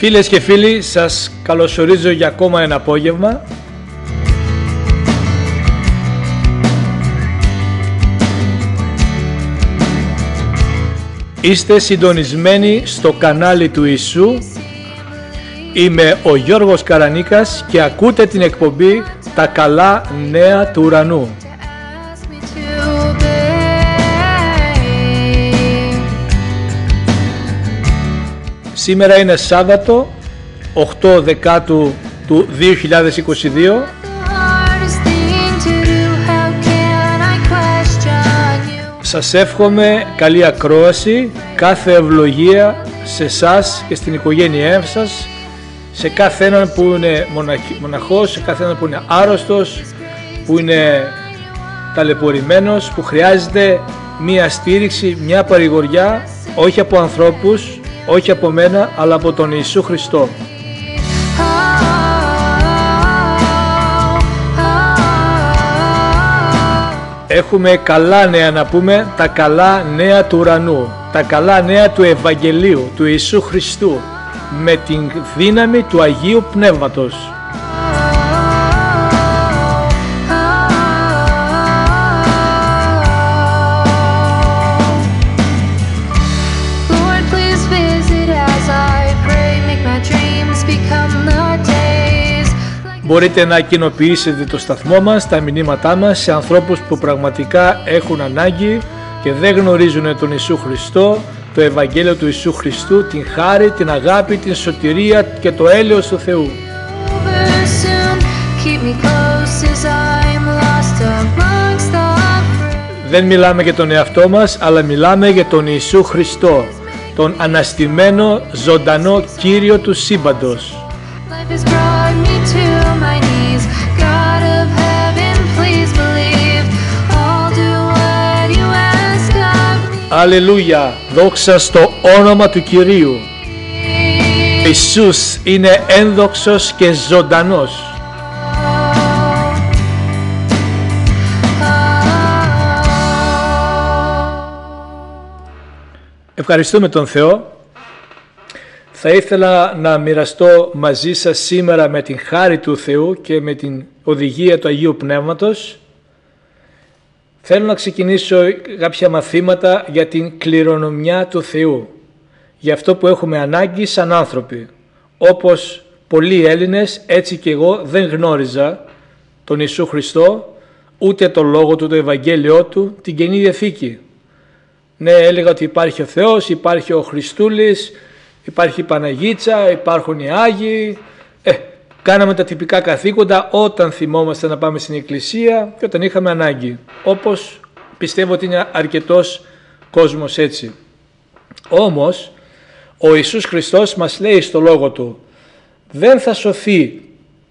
Φίλες και φίλοι, σας καλωσορίζω για ακόμα ένα απόγευμα. Είστε συντονισμένοι στο κανάλι του Ιησού. Είμαι ο Γιώργος Καρανίκας και ακούτε την εκπομπή «Τα καλά νέα του ουρανού». Σήμερα είναι Σάββατο 8 Δεκάτου του 2022 The hardest thing to do. How can I question you? Σας εύχομαι καλή ακρόαση, κάθε ευλογία σε σας και στην οικογένειά σας, σε κάθε έναν που είναι μοναχ- μοναχός, σε κάθε έναν που είναι άρρωστος, που είναι ταλαιπωρημένος, που χρειάζεται μία στήριξη, μία παρηγοριά, όχι από ανθρώπους, όχι από μένα, αλλά από τον Ιησού Χριστό. Oh, oh, Έχουμε καλά νέα να πούμε, τα καλά νέα του ουρανού, τα καλά νέα του Ευαγγελίου, του Ιησού Χριστού, με την δύναμη του Αγίου Πνεύματος. Μπορείτε να κοινοποιήσετε το σταθμό μας, τα μηνύματά μας σε ανθρώπους που πραγματικά έχουν ανάγκη και δεν γνωρίζουν τον Ιησού Χριστό, το Ευαγγέλιο του Ιησού Χριστού, την χάρη, την αγάπη, την σωτηρία και το έλεος του Θεού. over soon. Keep me close as I'm lost amongst the fray. Δεν μιλάμε για τον εαυτό μας, αλλά μιλάμε για τον Ιησού Χριστό, τον αναστημένο ζωντανό Κύριο του σύμπαντος. Αλληλούια, δόξα στο όνομα του Κυρίου. Ιησούς είναι ένδοξος και ζωντανός. Ευχαριστούμε τον Θεό. Θα ήθελα να μοιραστώ μαζί σας σήμερα με την χάρη του Θεού και με την οδηγία του Αγίου Πνεύματος. Θέλω να ξεκινήσω κάποια μαθήματα για την κληρονομιά του Θεού. Για αυτό που έχουμε ανάγκη σαν άνθρωποι. Όπως πολλοί Έλληνες, έτσι και εγώ δεν γνώριζα τον Ιησού Χριστό, ούτε το Λόγο Του, το Ευαγγέλιό Του, την Καινή Διαθήκη. Ναι, έλεγα ότι υπάρχει ο Θεός, υπάρχει ο Χριστούλης, υπάρχει η Παναγίτσα, υπάρχουν οι Άγιοι. Ε, κάναμε τα τυπικά καθήκοντα όταν θυμόμαστε να πάμε στην εκκλησία και όταν είχαμε ανάγκη. Όπως πιστεύω ότι είναι αρκετός κόσμος έτσι. Όμως, ο Ιησούς Χριστός μας λέει στο Λόγο Του δεν θα σωθεί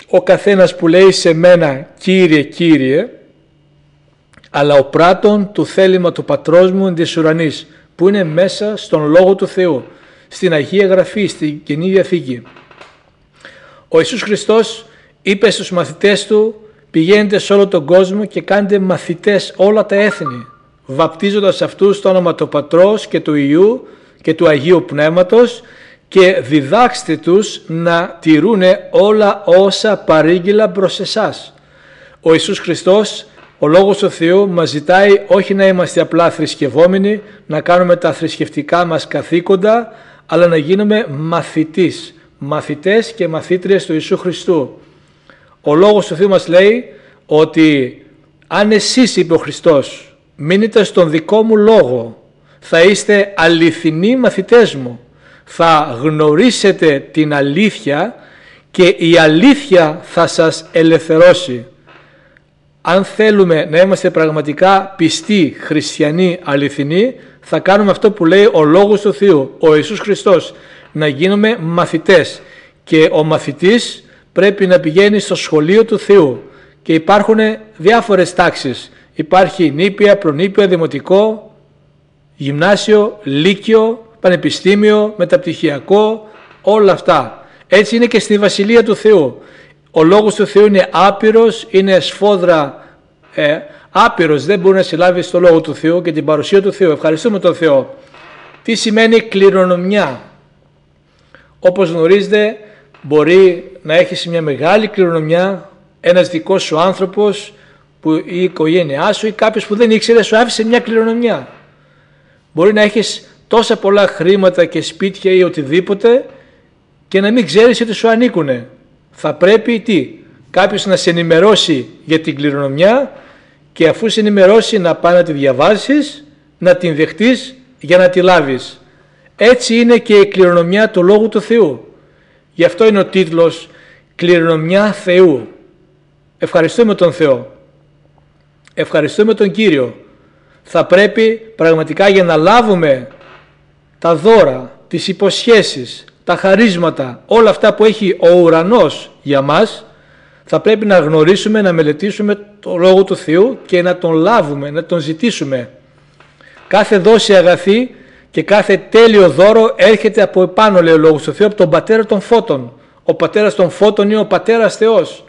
ο καθένας που λέει σε μένα Κύριε, Κύριε αλλά ο πράτον του θέλημα του Πατρός μου της ουρανής που είναι μέσα στον Λόγο του Θεού, στην Αγία Γραφή, στην Καινή Διαθήκη. Ο Ιησούς Χριστός είπε στους μαθητές του πηγαίνετε σε όλο τον κόσμο και κάντε μαθητές όλα τα έθνη βαπτίζοντας αυτούς στο όνομα του Πατρός και του Ιού και του Αγίου Πνεύματος και διδάξτε τους να τηρούνε όλα όσα παρήγγειλα προς εσάς. Ο Ιησούς Χριστός, ο Λόγος του Θεού μας ζητάει όχι να είμαστε απλά θρησκευόμενοι, να κάνουμε τα θρησκευτικά μας καθήκοντα, αλλά να γίνουμε μαθητής, μαθητές και μαθήτριες του Ιησού Χριστού. Ο Λόγος του Θεού μας λέει ότι αν εσείς, είπε ο Χριστός, μείνετε στον δικό μου Λόγο, θα είστε αληθινοί μαθητές μου. Θα γνωρίσετε την αλήθεια και η αλήθεια θα σας ελευθερώσει. Αν θέλουμε να είμαστε πραγματικά πιστοί, χριστιανοί, αληθινοί, θα κάνουμε αυτό που λέει ο Λόγος του Θεού, ο Ιησούς Χριστός, να γίνουμε μαθητές. Και ο μαθητής πρέπει να πηγαίνει στο σχολείο του Θεού και υπάρχουν διάφορες τάξεις. Υπάρχει νήπια, προνήπια, δημοτικό, γυμνάσιο, λύκειο, πανεπιστήμιο, μεταπτυχιακό, όλα αυτά. Έτσι είναι και στη Βασιλεία του Θεού. Ο Λόγος του Θεού είναι άπειρος, είναι σφόδρα ε, άπειρος, δεν μπορεί να συλλάβεις στο Λόγο του Θεού και την παρουσία του Θεού. Ευχαριστούμε τον Θεό. Τι σημαίνει κληρονομιά; Όπως γνωρίζετε μπορεί να έχεις μια μεγάλη κληρονομιά, ένας δικός σου άνθρωπος που η οικογένειά σου ή κάποιος που δεν ήξερε σου άφησε μια κληρονομιά. Μπορεί να έχεις τόσα πολλά χρήματα και σπίτια ή οτιδήποτε και να μην ξέρεις ότι σου ανήκουνε. Θα πρέπει τι, κάποιος να σε ενημερώσει για την κληρονομιά και αφού σε ενημερώσει να πάει να τη διαβάσεις, να την δεχτείς για να τη λάβεις. Έτσι είναι και η κληρονομιά του Λόγου του Θεού. Γι' αυτό είναι ο τίτλος «Κληρονομιά Θεού». Ευχαριστούμε τον Θεό. Ευχαριστούμε τον Κύριο. Θα πρέπει πραγματικά για να λάβουμε τα δώρα, τις υποσχέσεις, τα χαρίσματα, όλα αυτά που έχει ο ουρανός για μας, θα πρέπει να γνωρίσουμε, να μελετήσουμε το Λόγο του Θεού και να τον λάβουμε, να τον ζητήσουμε. Κάθε δόση αγαθή και κάθε τέλειο δώρο έρχεται από επάνω, λέει ο Λόγος του Θεού, από τον Πατέρα των Φώτων. Ο Πατέρας των Φώτων είναι ο Πατέρας Θεός,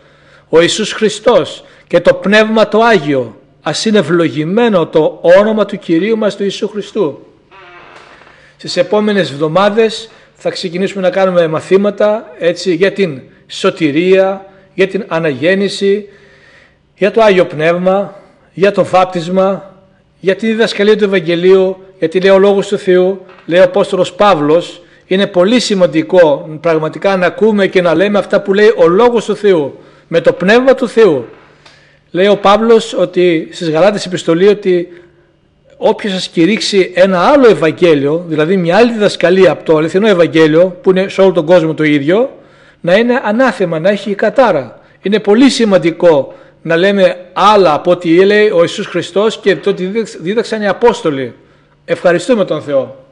ο Ιησούς Χριστός και το Πνεύμα το Άγιο. Ας είναι ευλογημένο το όνομα του Κυρίου μας του Ιησού Χριστού. Στις επόμενες εβδομάδες θα ξεκινήσουμε να κάνουμε μαθήματα έτσι, για την σωτηρία, για την αναγέννηση, για το Άγιο Πνεύμα, για το βάπτισμα, για την διδασκαλία του Ευαγγελίου, γιατί λέει ο Λόγος του Θεού, λέει ο Απόστολος Παύλος, είναι πολύ σημαντικό πραγματικά να ακούμε και να λέμε αυτά που λέει ο Λόγος του Θεού, με το Πνεύμα του Θεού. Λέει ο Παύλος ότι στις Γαλάτες επιστολή ότι όποιος σας κηρύξει ένα άλλο Ευαγγέλιο, δηλαδή μια άλλη διδασκαλία από το αληθινό Ευαγγέλιο, που είναι σε όλο τον κόσμο το ίδιο, να είναι ανάθεμα, να έχει κατάρα. Είναι πολύ σημαντικό να λέμε άλλα από ό,τι λέει ο Ιησούς Χριστός και το ότι δίδαξαν οι Απόστολοι. Ευχαριστούμε τον Θεό.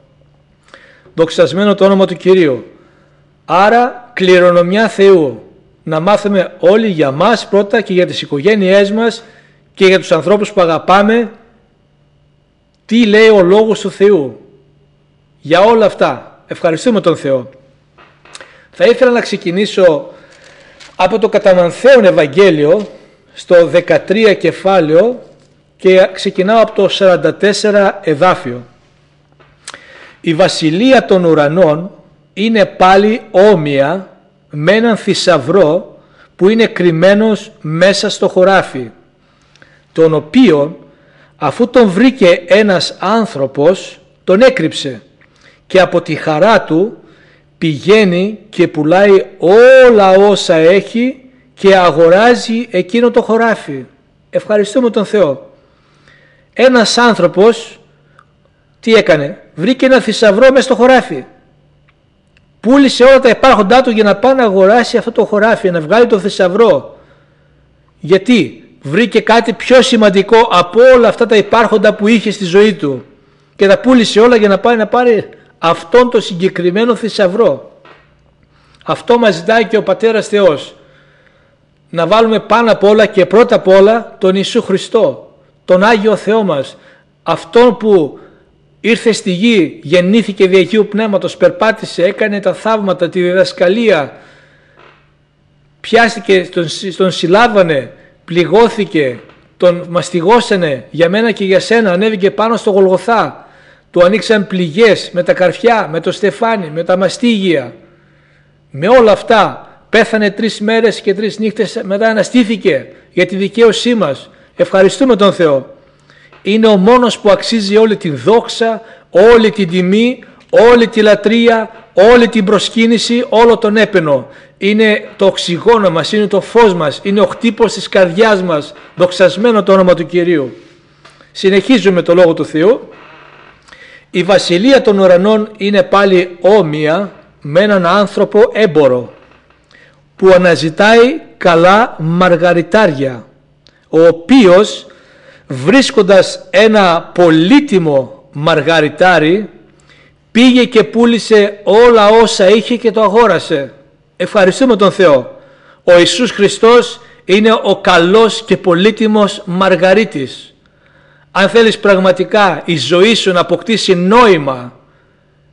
Δοξασμένο το όνομα του Κυρίου. Άρα κληρονομιά Θεού. Να μάθουμε όλοι για μας πρώτα και για τις οικογένειές μας και για τους ανθρώπους που αγαπάμε τι λέει ο Λόγος του Θεού. Για όλα αυτά. Ευχαριστούμε τον Θεό. Θα ήθελα να ξεκινήσω από το Καταμανθέον Ευαγγέλιο στο 13 κεφάλαιο και ξεκινάω από το 44 εδάφιο. Η βασιλεία των ουρανών είναι πάλι όμοια με έναν θησαυρό που είναι κρυμμένος μέσα στο χωράφι, τον οποίον αφού τον βρήκε ένας άνθρωπος τον έκρυψε και από τη χαρά του πηγαίνει και πουλάει όλα όσα έχει και αγοράζει εκείνο το χωράφι. Ευχαριστούμε τον Θεό. Ένας άνθρωπος τι έκανε, βρήκε ένα θησαυρό μέσα στο χωράφι. Πούλησε όλα τα υπάρχοντά του για να πάει να αγοράσει αυτό το χωράφι, να βγάλει το θησαυρό. Γιατί βρήκε κάτι πιο σημαντικό από όλα αυτά τα υπάρχοντα που είχε στη ζωή του και τα πούλησε όλα για να πάει να πάρει αυτόν το συγκεκριμένο θησαυρό. Αυτό μας ζητάει και ο Πατέρας Θεός. Να βάλουμε πάνω απ' όλα και πρώτα απ' όλα τον Ιησού Χριστό, τον Άγιο Θεό μας, αυτόν που ήρθε στη γη, γεννήθηκε δι' Αγίου Πνεύματος, περπάτησε, έκανε τα θαύματα, τη διδασκαλία, πιάστηκε, τον, τον συλλάβανε, πληγώθηκε, τον μαστιγώσανε για μένα και για σένα, ανέβηκε πάνω στο Γολγοθά, του ανοίξαν πληγές με τα καρφιά, με το στεφάνι, με τα μαστίγια. Με όλα αυτά πέθανε τρεις μέρες και τρεις νύχτες μετά αναστήθηκε για τη δικαίωσή μας. Ευχαριστούμε τον Θεό. Είναι ο μόνος που αξίζει όλη την δόξα, όλη την τιμή, όλη τη λατρεία, όλη την προσκύνηση, όλο τον έπαινο. Είναι το οξυγόνο μας, είναι το φως μας, είναι ο χτύπος της καρδιάς μας, δοξασμένο το όνομα του Κυρίου. Συνεχίζουμε το Λόγο του Θεού. Η βασιλεία των ουρανών είναι πάλι όμοια με έναν άνθρωπο έμπορο που αναζητάει καλά μαργαριτάρια ο οποίος βρίσκοντας ένα πολύτιμο μαργαριτάρι πήγε και πούλησε όλα όσα είχε και το αγόρασε. Ευχαριστούμε τον Θεό. Ο Ιησούς Χριστός είναι ο καλός και πολύτιμος Μαργαρίτης. Αν θέλεις πραγματικά η ζωή σου να αποκτήσει νόημα,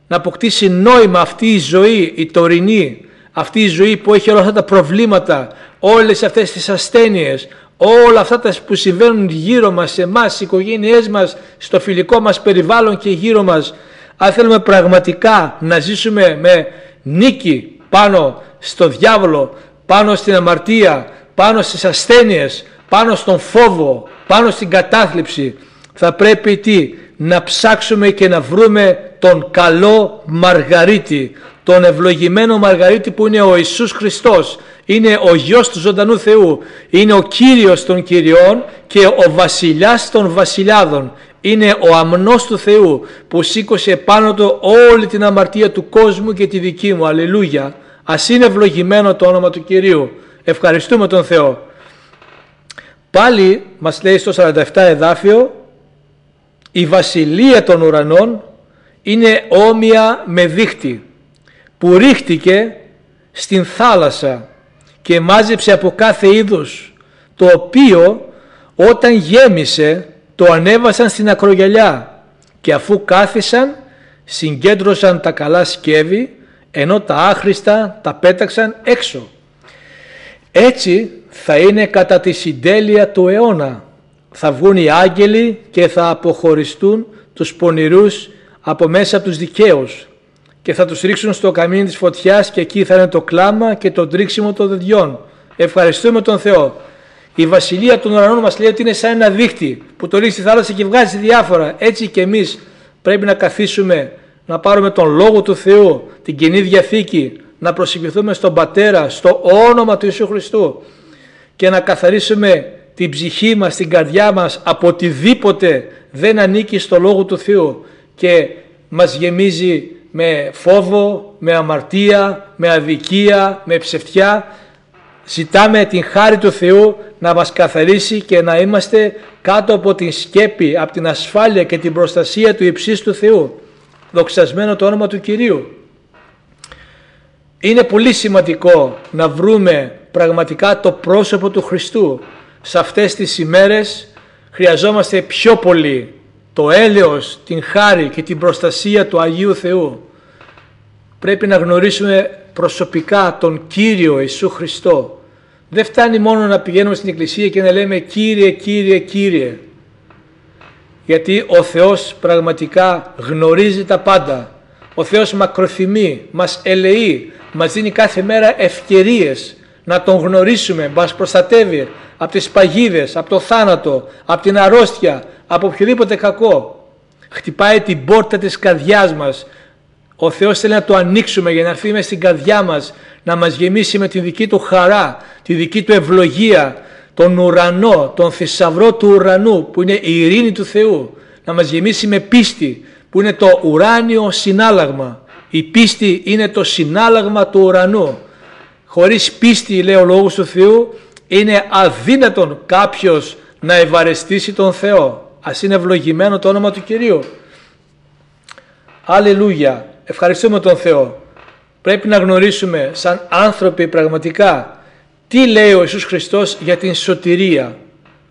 να αποκτήσει νόημα αυτή η ζωή, η τωρινή, αυτή η ζωή που έχει όλα αυτά τα προβλήματα, όλες αυτές τις ασθένειες, όλα αυτά τα που συμβαίνουν γύρω μας, σε εμάς, στις οικογένειές μας, στο φιλικό μας περιβάλλον και γύρω μας, αν θέλουμε πραγματικά να ζήσουμε με νίκη πάνω στο διάβολο, πάνω στην αμαρτία, πάνω στις ασθένειες, πάνω στον φόβο, πάνω στην κατάθλιψη, θα πρέπει τι, να ψάξουμε και να βρούμε τον καλό Μαργαρίτη, τον ευλογημένο Μαργαρίτη που είναι ο Ιησούς Χριστός, είναι ο Γιος του ζωντανού Θεού, είναι ο Κύριος των Κυριών και ο Βασιλιάς των Βασιλιάδων. Είναι ο αμνός του Θεού που σήκωσε πάνω του όλη την αμαρτία του κόσμου και τη δική μου. Αλληλούια. Ας είναι ευλογημένο το όνομα του Κυρίου. Ευχαριστούμε τον Θεό. Πάλι μας λέει στο 47 εδάφιο η βασιλεία των ουρανών είναι όμοια με δίχτυ που ρίχτηκε στην θάλασσα και μάζεψε από κάθε είδους το οποίο όταν γέμισε το ανέβασαν στην ακρογιαλιά και αφού κάθισαν συγκέντρωσαν τα καλά σκεύη ενώ τα άχρηστα τα πέταξαν έξω. Έτσι θα είναι κατά τη συντέλεια του αιώνα. Θα βγουν οι άγγελοι και θα αποχωριστούν τους πονηρούς από μέσα από τους δικαίους και θα τους ρίξουν στο καμίνι της φωτιάς και εκεί θα είναι το κλάμα και το τρίξιμο των δεδιών. Ευχαριστούμε τον Θεό. Η βασιλεία των ουρανών μας λέει ότι είναι σαν ένα δίχτυ που το ρίξει στη θάλασσα και βγάζει διάφορα. Έτσι και εμείς πρέπει να καθίσουμε να πάρουμε τον Λόγο του Θεού, την Κοινή Διαθήκη, να προσευχηθούμε στον Πατέρα, στο όνομα του Ιησού Χριστού και να καθαρίσουμε την ψυχή μας, την καρδιά μας από οτιδήποτε δεν ανήκει στο Λόγο του Θεού και μας γεμίζει με φόβο, με αμαρτία, με αδικία, με ψευτιά. Ζητάμε την χάρη του Θεού να μας καθαρίσει και να είμαστε κάτω από την σκέπη, από την ασφάλεια και την προστασία του υψίστου Θεού. Δοξασμένο το όνομα του Κυρίου. Είναι πολύ σημαντικό να βρούμε πραγματικά το πρόσωπο του Χριστού. Σε αυτές τις ημέρες χρειαζόμαστε πιο πολύ το έλεος, την χάρη και την προστασία του Αγίου Θεού. Πρέπει να γνωρίσουμε προσωπικά τον Κύριο Ιησού Χριστό. Δεν φτάνει μόνο να πηγαίνουμε στην Εκκλησία και να λέμε Κύριε, Κύριε, Κύριε. Γιατί ο Θεός πραγματικά γνωρίζει τα πάντα. Ο Θεός μακροθυμεί, μας ελεεί, μας δίνει κάθε μέρα ευκαιρίες να Τον γνωρίσουμε, μας προστατεύει από τις παγίδες, από το θάνατο, από την αρρώστια, από οποιοδήποτε κακό. Χτυπάει την πόρτα της καρδιάς μας. Ο Θεός θέλει να το ανοίξουμε για να έρθει μέσα στην καρδιά μας, να μας γεμίσει με την δική Του χαρά, τη δική Του ευλογία, τον ουρανό, τον θησαυρό του ουρανού που είναι η ειρήνη του Θεού, να μας γεμίσει με πίστη που είναι το ουράνιο συνάλλαγμα. Η πίστη είναι το συνάλλαγμα του ουρανού. Χωρίς πίστη, λέει ο Λόγος του Θεού, είναι αδύνατον κάποιος να ευαρεστήσει τον Θεό. Ας είναι ευλογημένο το όνομα του Κυρίου. Αλληλούια. Ευχαριστούμε τον Θεό. Πρέπει να γνωρίσουμε σαν άνθρωποι πραγματικά τι λέει ο Ιησούς Χριστός για την σωτηρία.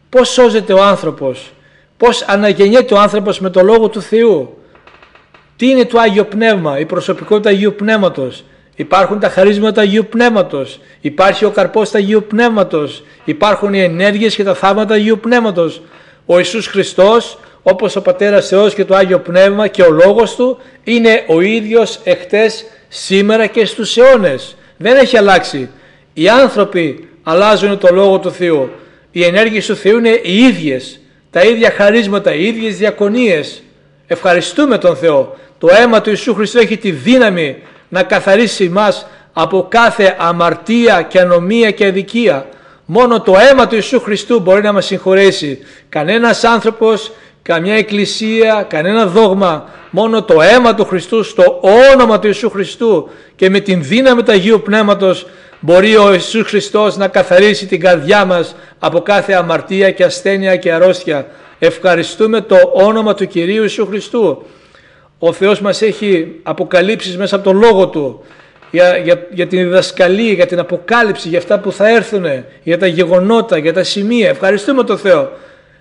Πώς σώζεται ο άνθρωπος. Πώς αναγεννιέται ο άνθρωπος με το Λόγο του Θεού. Τι είναι το Άγιο Πνεύμα, η προσωπικότητα Αγίου Πνεύματος. Υπάρχουν τα χαρίσματα Αγίου Πνεύματος. Υπάρχει ο καρπός του Αγίου Πνεύματος. Υπάρχουν οι ενέργειες και τα θαύματα Αγίου Πνεύματος. Ο Ιησούς Χριστός, όπως ο Πατέρας Θεός και το Άγιο Πνεύμα και ο Λόγος Του, είναι ο ίδιος εχθές, σήμερα και στους αιώνες. Δεν έχει αλλάξει. Οι άνθρωποι αλλάζουν το Λόγο του Θεού. Οι ενέργειες του Θεού είναι οι ίδιες. Τα ίδια χαρίσματα, οι ίδιες διακονίες. Ευχαριστούμε τον Θεό. Το αίμα του Ιησού Χριστού έχει τη δύναμη να καθαρίσει μας από κάθε αμαρτία και ανομία και αδικία. Μόνο το αίμα του Ιησού Χριστού μπορεί να μας συγχωρέσει. Κανένας άνθρωπος, καμιά εκκλησία, κανένα δόγμα. Μόνο το αίμα του Χριστού στο όνομα του Ιησού Χριστού και με την δύναμη του Αγίου Πνεύματος μπορεί ο Ιησούς Χριστός να καθαρίσει την καρδιά μας από κάθε αμαρτία και ασθένεια και αρρώστια. Ευχαριστούμε το όνομα του Κυρίου Ιησού Χριστού. Ο Θεός μας έχει αποκαλύψεις μέσα από τον Λόγο Του. για, για, για την διδασκαλία, για την αποκάλυψη, για αυτά που θα έρθουν, για τα γεγονότα, για τα σημεία. Ευχαριστούμε τον Θεό.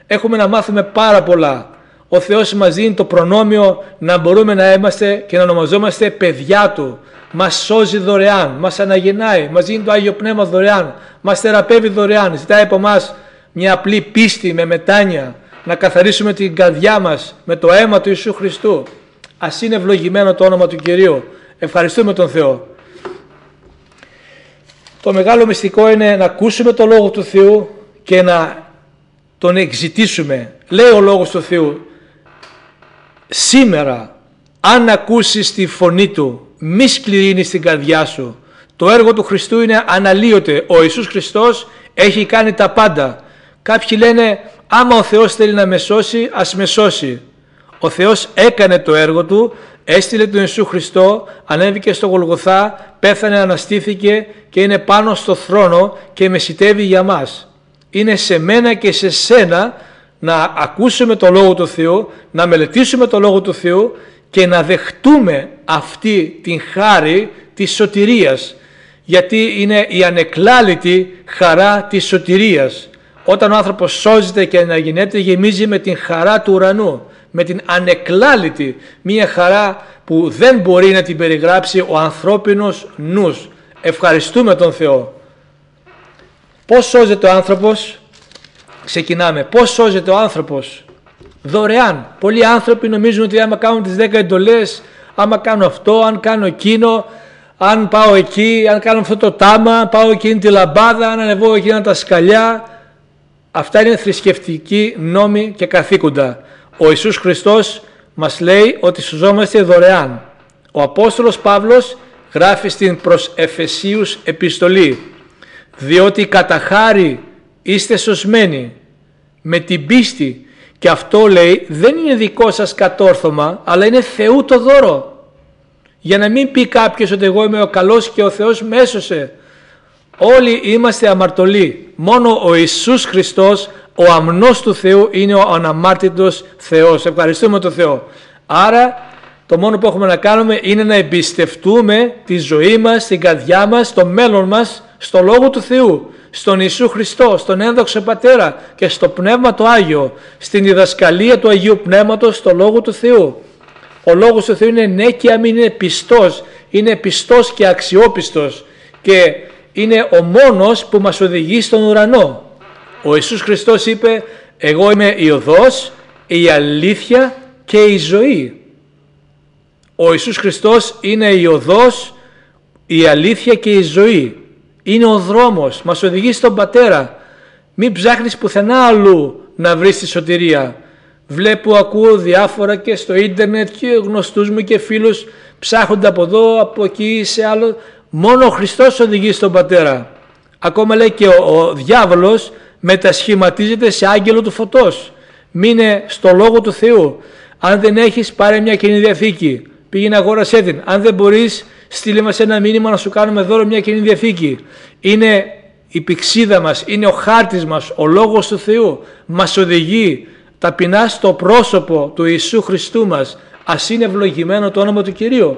Έχουμε να μάθουμε πάρα πολλά. Ο Θεός μας δίνει το προνόμιο να μπορούμε να είμαστε και να ονομαζόμαστε παιδιά Του. Μας σώζει δωρεάν, μας αναγεννάει, μας δίνει το Άγιο Πνεύμα δωρεάν, μας θεραπεύει δωρεάν. Ζητάει από εμά μια απλή πίστη με μετάνια, να καθαρίσουμε την καρδιά μας με το αίμα του Ιησού Χριστού. Ας είναι ευλογημένο το όνομα του Κυρίου. Ευχαριστούμε τον Θεό. Το μεγάλο μυστικό είναι να ακούσουμε το Λόγο του Θεού και να τον εξητήσουμε. Λέει ο Λόγος του Θεού, σήμερα αν ακούσεις τη φωνή Του, μη σκληρύνεις την καρδιά σου. Το έργο του Χριστού είναι αναλύωτε. Ο Ιησούς Χριστός έχει κάνει τα πάντα. Κάποιοι λένε άμα ο Θεός θέλει να με σώσει ας με σώσει. Ο Θεός έκανε το έργο Του, έστειλε τον Ιησού Χριστό, ανέβηκε στο Γολγοθά, πέθανε, αναστήθηκε και είναι πάνω στο θρόνο και μεσητεύει για μας. Είναι σε μένα και σε σένα να ακούσουμε το Λόγο του Θεού, να μελετήσουμε το Λόγο του Θεού και να δεχτούμε αυτή την χάρη της σωτηρίας γιατί είναι η ανεκλάλητη χαρά της σωτηρίας. Όταν ο άνθρωπος σώζεται και αναγεννέται γεμίζει με την χαρά του ουρανού, με την ανεκλάλητη, μία χαρά που δεν μπορεί να την περιγράψει ο ανθρώπινος νους. Ευχαριστούμε τον Θεό. Πώς σώζεται ο άνθρωπος, ξεκινάμε, πώς σώζεται ο άνθρωπος, δωρεάν. Πολλοί άνθρωποι νομίζουν ότι άμα κάνουν τις 10 εντολές, άμα κάνω αυτό, αν κάνω εκείνο, αν πάω εκεί, αν κάνω αυτό το τάμα, πάω εκείνη τη λαμπάδα, αν ανεβώ εκείνα τα σκαλιά. Αυτά είναι θρησκευτικοί νόμοι και καθήκοντα. Ο Ιησούς Χριστός μας λέει ότι σωζόμαστε δωρεάν. Ο Απόστολος Παύλος γράφει στην προς Εφεσίους επιστολή διότι κατά χάρη είστε σωσμένοι με την πίστη και αυτό λέει δεν είναι δικό σας κατόρθωμα αλλά είναι Θεού το δώρο για να μην πει κάποιος ότι εγώ είμαι ο καλός και ο Θεός με έσωσε. Όλοι είμαστε αμαρτωλοί. Μόνο ο Ιησούς Χριστός, ο αμνός του Θεού, είναι ο αναμάρτητος Θεός. Ευχαριστούμε τον Θεό. Άρα το μόνο που έχουμε να κάνουμε είναι να εμπιστευτούμε τη ζωή μας, την καρδιά μας, το μέλλον μας στο Λόγο του Θεού, στον Ιησού Χριστό, στον ένδοξο Πατέρα και στο Πνεύμα το Άγιο, στην διδασκαλία του Αγίου Πνεύματος, στο Λόγο του Θεού. Ο Λόγος του Θεού είναι ναι και αμήν είναι πιστός, είναι πιστός και αξιόπιστος και είναι ο μόνος που μας οδηγεί στον ουρανό. Ο Ιησούς Χριστός είπε εγώ είμαι η οδός, η αλήθεια και η ζωή. Ο Ιησούς Χριστός είναι η οδός, η αλήθεια και η ζωή. Είναι ο δρόμος, μας οδηγεί στον Πατέρα. Μην ψάχνεις πουθενά αλλού να βρεις τη σωτηρία. Βλέπω, ακούω διάφορα και στο ίντερνετ και γνωστούς μου και φίλους ψάχνονται από εδώ, από εκεί, σε άλλο. Μόνο ο Χριστός οδηγεί στον Πατέρα. Ακόμα λέει και ο, ο διάβολος μετασχηματίζεται σε άγγελο του φωτός. Μείνε στο Λόγο του Θεού. Αν δεν έχεις πάρε μια Κοινή Διαθήκη. Πήγαινε αγόρασέ την. Αν δεν μπορείς στείλε μας ένα μήνυμα να σου κάνουμε δώρο μια Κοινή Διαθήκη. Είναι η πηξίδα μας, είναι ο χάρτης μας, ο Λόγος του Θεού. Μας οδηγεί ταπεινάς στο πρόσωπο του Ιησού Χριστού μας. Ας είναι ευλογημένο το όνομα του Κυρίου.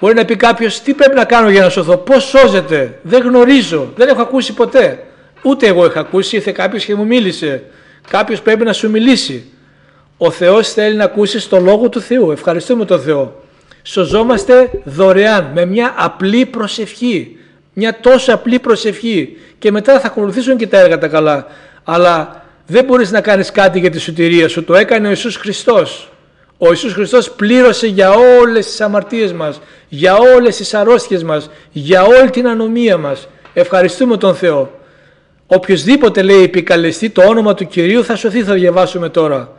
Μπορεί να πει κάποιος τι πρέπει να κάνω για να σωθώ, πώς σώζεται, δεν γνωρίζω, δεν έχω ακούσει ποτέ. Ούτε εγώ είχα ακούσει, ήρθε κάποιος και μου μίλησε. Κάποιος πρέπει να σου μιλήσει. Ο Θεός θέλει να ακούσεις το λόγο του Θεού. Ευχαριστούμε τον Θεό. Σωζόμαστε δωρεάν με μια απλή προσευχή. Μια τόσο απλή προσευχή. Και μετά θα ακολουθήσουν και τα έργα τα καλά. Αλλά δεν μπορείς να κάνεις κάτι για τη σωτηρία σου. Το έκανε ο Ιησούς Χριστός. Ο Ιησούς Χριστός πλήρωσε για όλες τις αμαρτίες μας, για όλες τις αρρώστιες μας, για όλη την ανομία μας. Ευχαριστούμε τον Θεό. Οποιοςδήποτε λέει επικαλεστεί το όνομα του Κυρίου θα σωθεί, θα διαβάσουμε τώρα.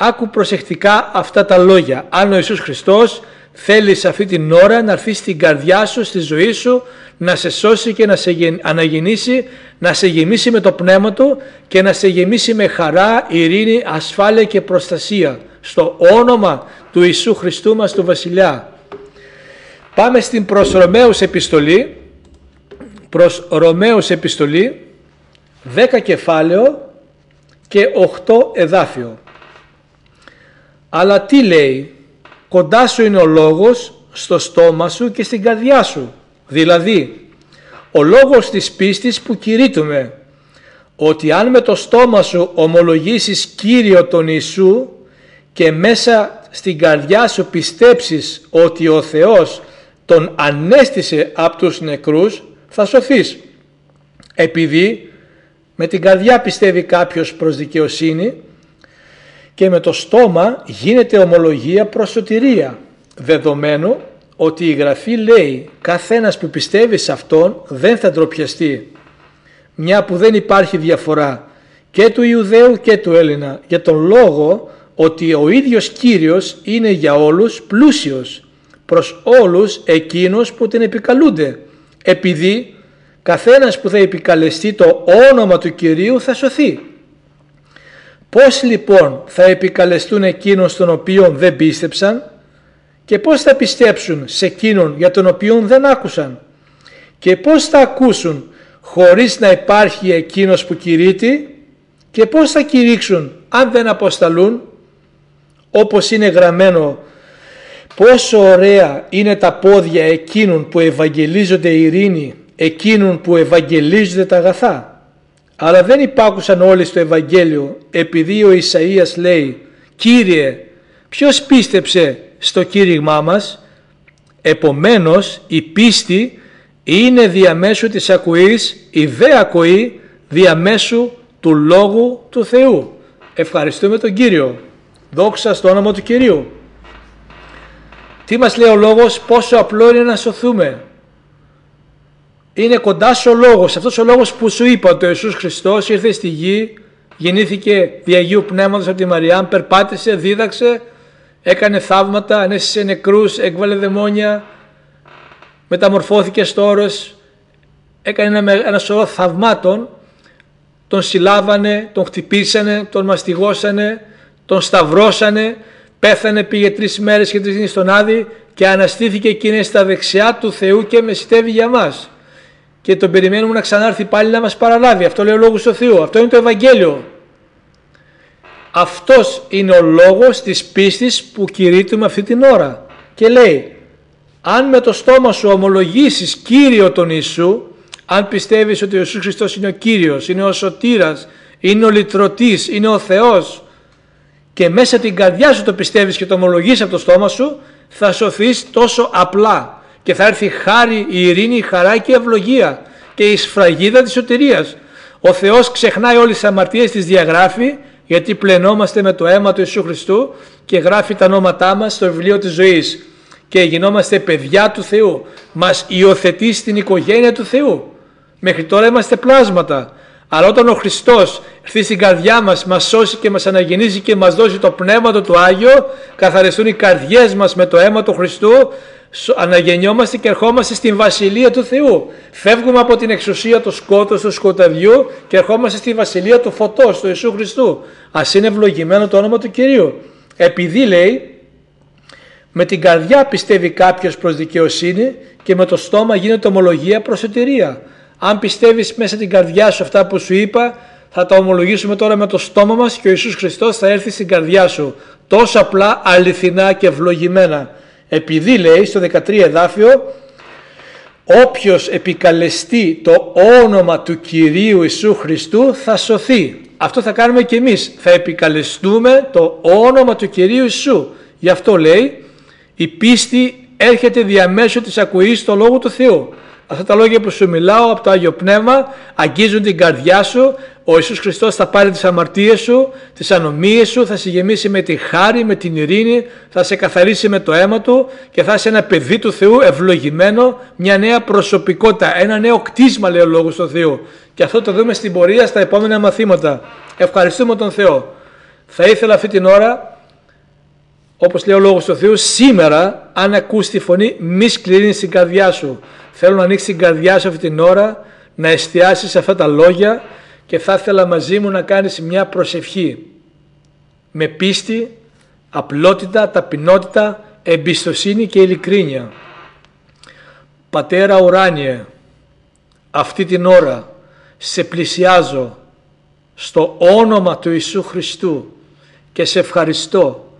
Άκου προσεκτικά αυτά τα λόγια. Αν ο Ιησούς Χριστός θέλει σε αυτή την ώρα να έρθει στην καρδιά σου, στη ζωή σου, να σε σώσει και να σε αναγεννήσει, να σε γεμίσει με το πνεύμα του και να σε γεμίσει με χαρά, ειρήνη, ασφάλεια και προστασία. Στο όνομα του Ιησού Χριστού μας του Βασιλιά. Πάμε στην προς Ρωμαίους επιστολή, προς Ρωμαίους επιστολή, 10 κεφάλαιο και 8 εδάφιο. Αλλά τι λέει, κοντά σου είναι ο λόγος, στο στόμα σου και στην καρδιά σου. Δηλαδή, ο λόγος της πίστης που κηρύττουμε, ότι αν με το στόμα σου ομολογήσεις Κύριο τον Ιησού και μέσα στην καρδιά σου πιστέψεις ότι ο Θεός τον ανέστησε από τους νεκρούς, θα σωθείς. Επειδή με την καρδιά πιστεύει κάποιος προς δικαιοσύνη και με το στόμα γίνεται ομολογία προς σωτηρία, δεδομένου ότι η Γραφή λέει καθένας που πιστεύει σε Αυτόν δεν θα ντροπιαστεί, μια που δεν υπάρχει διαφορά και του Ιουδαίου και του Έλληνα για τον λόγο ότι ο ίδιος Κύριος είναι για όλους πλούσιος προς όλους εκείνους που την επικαλούνται επειδή καθένας που θα επικαλεστεί το όνομα του Κυρίου θα σωθεί. Πώς λοιπόν θα επικαλεστούν εκείνους τον οποίον δεν πίστεψαν και πώς θα πιστέψουν σε εκείνον για τον οποίον δεν άκουσαν; Και πώς θα ακούσουν χωρίς να υπάρχει εκείνος που κηρύττει; Και πώς θα κηρύξουν αν δεν αποσταλούν; Όπως είναι γραμμένο πόσο ωραία είναι τα πόδια εκείνων που ευαγγελίζονται ειρήνη εκείνων που ευαγγελίζονται τα αγαθά αλλά δεν υπάκουσαν όλοι στο Ευαγγέλιο επειδή ο Ισαΐας λέει «Κύριε, ποιος πίστεψε στο κήρυγμά μας» επομένως η πίστη είναι διαμέσου της ακοής, η δε ακοή διαμέσου του Λόγου του Θεού. Ευχαριστούμε τον Κύριο. Δόξα στο όνομα του Κυρίου. Τι μας λέει ο Λόγος, πόσο απλό είναι να σωθούμε. Είναι κοντά σου ο Λόγος, αυτός ο Λόγος που σου είπα ότι ο Ιησούς Χριστός ήρθε στη γη, γεννήθηκε δι' Αγίου Πνεύματος από τη Μαριάν, περπάτησε, δίδαξε, έκανε θαύματα, ανέστησε νεκρούς, έκβαλε δαιμόνια, μεταμορφώθηκε στο όρος, έκανε ένα, ένα σωρό θαυμάτων, τον συλλάβανε, τον χτυπήσανε, τον μαστιγώσανε, τον σταυρώσανε, πέθανε, πήγε τρεις μέρες και τρεις νύχτες στον Άδη και αναστήθηκε και είναι στα δεξιά του Θεού και μεσητεύει για μας. Και τον περιμένουμε να ξανάρθει πάλι να μας παραλάβει. Αυτό λέει ο Λόγος του Θεού. Αυτό είναι το Ευαγγέλιο. Αυτός είναι ο λόγος της πίστης που κηρύττουμε αυτή την ώρα. Και λέει, αν με το στόμα σου ομολογήσεις Κύριο τον Ιησού, αν πιστεύεις ότι ο Ιησούς Χριστός είναι ο Κύριος, είναι ο Σωτήρας, είναι ο Λυτρωτής, είναι ο Θεός και μέσα την καρδιά σου το πιστεύεις και το ομολογείς από το στόμα σου, θα σωθείς τόσο απλά και θα έρθει χάρη, η ειρήνη, η χαρά και η ευλογία και η σφραγίδα της σωτηρίας. Ο Θεός ξεχνάει όλες τις αμαρτίες, τις διαγράφει γιατί πλενόμαστε με το αίμα του Ιησού Χριστού και γράφει τα ονόματά μας στο βιβλίο της ζωής και γινόμαστε παιδιά του Θεού. Μας υιοθετεί στην οικογένεια του Θεού. Μέχρι τώρα είμαστε πλάσματα. Αλλά όταν ο Χριστός έρθει στην καρδιά μας, μας σώσει και μας αναγεννήσει και μας δώσει το πνεύμα του Άγιο, καθαριστούν οι καρδιές μας με το αίμα του Χριστού, αναγεννιόμαστε και ερχόμαστε στην Βασιλεία του Θεού. Φεύγουμε από την εξουσία του σκότους, του σκοταδιού και ερχόμαστε στη Βασιλεία του φωτός, του Ιησού Χριστού. Ας είναι ευλογημένο το όνομα του Κυρίου. Επειδή λέει, με την καρδιά πιστεύει κάποιος προς δικαιοσύνη και με το στόμα γίνεται ομολογία προς σωτηρία. Αν πιστεύεις μέσα την καρδιά σου αυτά που σου είπα, θα τα ομολογήσουμε τώρα με το στόμα μας και ο Ιησούς Χριστός θα έρθει στην καρδιά σου. Τόσο απλά, αληθινά και ευλογημένα. Επειδή λέει στο 13 εδάφιο, όποιος επικαλεστεί το όνομα του Κυρίου Ιησού Χριστού θα σωθεί. Αυτό θα κάνουμε και εμείς. Θα επικαλεστούμε το όνομα του Κυρίου Ιησού. Γι' αυτό λέει, η πίστη έρχεται διαμέσου της ακουής στο Λόγο του Θεού. Αυτά τα λόγια που σου μιλάω από το Άγιο Πνεύμα αγγίζουν την καρδιά σου. Ο Ιησούς Χριστός θα πάρει τις αμαρτίες σου, τις ανομίες σου, θα σε γεμίσει με τη χάρη, με την ειρήνη, θα σε καθαρίσει με το αίμα Του και θα είσαι ένα παιδί του Θεού ευλογημένο, μια νέα προσωπικότητα, ένα νέο κτίσμα λέει ο Λόγος του Θεού. Και αυτό το δούμε στην πορεία στα επόμενα μαθήματα. Ευχαριστούμε τον Θεό. Θα ήθελα αυτή την ώρα όπως λέει ο Λόγος του Θεού, σήμερα αν ακούς τη φωνή μη σκληρύνεις την καρδιά σου. Θέλω να ανοίξεις την καρδιά σου αυτή την ώρα, να εστιάσεις σε αυτά τα λόγια και θα ήθελα μαζί μου να κάνεις μια προσευχή με πίστη, απλότητα, ταπεινότητα, εμπιστοσύνη και ειλικρίνεια. Πατέρα ουράνιε, αυτή την ώρα σε πλησιάζω στο όνομα του Ιησού Χριστού και σε ευχαριστώ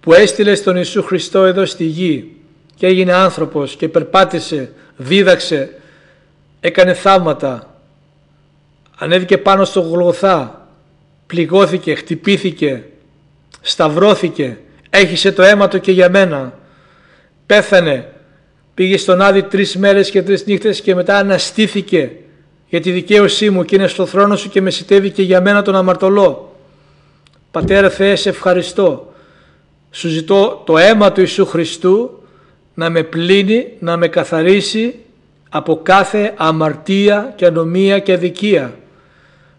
που έστειλες τον Ιησού Χριστό εδώ στη γη και έγινε άνθρωπος και περπάτησε, δίδαξε, έκανε θαύματα, ανέβηκε πάνω στο Γολγοθά, πληγώθηκε, χτυπήθηκε, σταυρώθηκε, έχισε το αίμα του και για μένα, πέθανε, πήγε στον Άδη τρεις μέρες και τρεις νύχτες και μετά αναστήθηκε για τη δικαίωσή μου και είναι στο θρόνο σου και με και για μένα τον αμαρτωλό. Πατέρα Θεέ, σε ευχαριστώ. Σου ζητώ το αίμα του Ιησού Χριστού να με πλύνει, να με καθαρίσει από κάθε αμαρτία και ανομία και αδικία.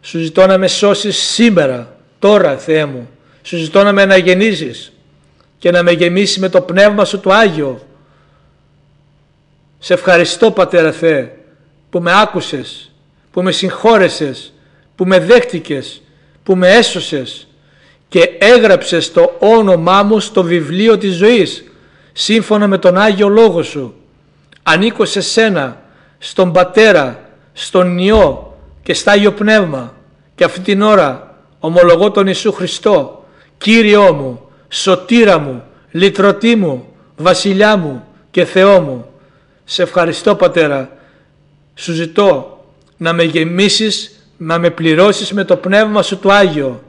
Σου ζητώ να με σώσεις σήμερα, τώρα Θεέ μου. Σου ζητώ να με αναγεννήσεις και να με γεμίσει με το Πνεύμα Σου το Άγιο. Σε ευχαριστώ Πατέρα Θεέ που με άκουσες, που με συγχώρεσες, που με δέχτηκες, που με έσωσες και έγραψες το όνομά μου στο βιβλίο της ζωής σύμφωνα με τον Άγιο Λόγο Σου. Ανήκω σε Σένα, στον Πατέρα, στον Υιό και στα Άγιο Πνεύμα. Και αυτή την ώρα ομολογώ τον Ιησού Χριστό, Κύριό μου, Σωτήρα μου, Λυτρωτή μου, Βασιλιά μου και Θεό μου. Σε ευχαριστώ Πατέρα, σου ζητώ να με γεμίσεις, να με πληρώσεις με το Πνεύμα Σου το Άγιο,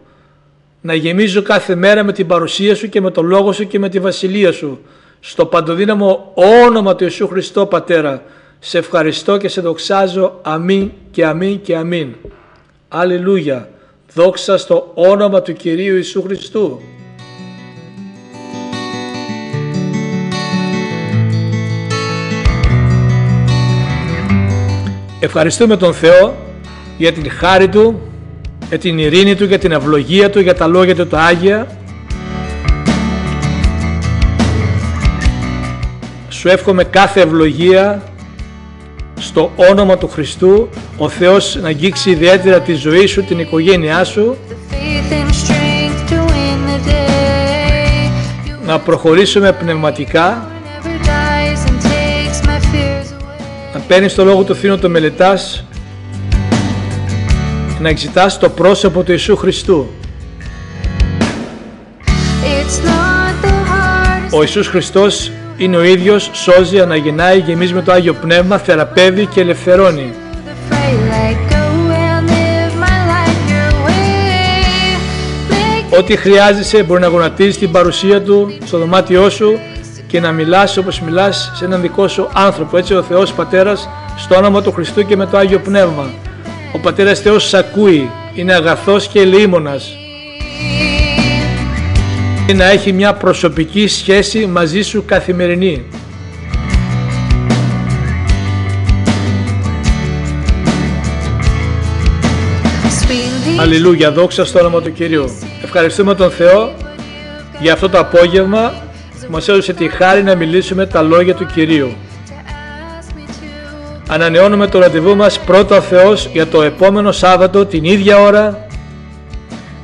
να γεμίζω κάθε μέρα με την παρουσία Σου και με το Λόγο Σου και με τη Βασιλεία Σου, στο παντοδύναμο όνομα του Ιησού Χριστό Πατέρα, σε ευχαριστώ και σε δοξάζω αμήν και αμήν και αμήν. Αλληλούια. Δόξα στο όνομα του Κυρίου Ιησού Χριστού. Ευχαριστούμε τον Θεό για την χάρη Του, για την ειρήνη Του, για την ευλογία Του, για τα λόγια Του τα Άγια. Σου εύχομαι κάθε ευλογία στο όνομα του Χριστού ο Θεός να αγγίξει ιδιαίτερα τη ζωή σου, την οικογένειά σου. Να προχωρήσουμε πνευματικά. Να παίρνεις το λόγο του Θεού, το μελετάς. Να εξητάς το πρόσωπο του Ιησού Χριστού. Ο Ιησούς Χριστός είναι ο ίδιος, σώζει, αναγεννάει, γεμίζει με το Άγιο Πνεύμα, θεραπεύει και ελευθερώνει. Ό,τι χρειάζεσαι μπορεί να γονατίζεις την παρουσία Του στο δωμάτιό σου και να μιλάς όπως μιλάς σε έναν δικό σου άνθρωπο. Έτσι ο Θεός Πατέρας στο όνομα του Χριστού και με το Άγιο Πνεύμα. Ο Πατέρας Θεός σ' ακούει, είναι αγαθός και ελεήμονας να έχει μια προσωπική σχέση μαζί σου καθημερινή. Αλληλούια, δόξα στο όνομα του Κυρίου. Ευχαριστούμε τον Θεό για αυτό το απόγευμα που μας έδωσε τη χάρη να μιλήσουμε τα λόγια του Κυρίου. Ανανεώνουμε το ραντεβού μας πρώτα Θεός για το επόμενο Σάββατο την ίδια ώρα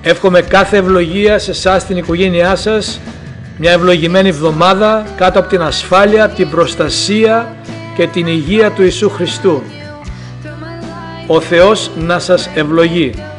Εύχομαι κάθε ευλογία σε εσάς την οικογένειά σας, μια ευλογημένη εβδομάδα κάτω από την ασφάλεια, την προστασία και την υγεία του Ιησού Χριστού. Ο Θεός να σας ευλογεί.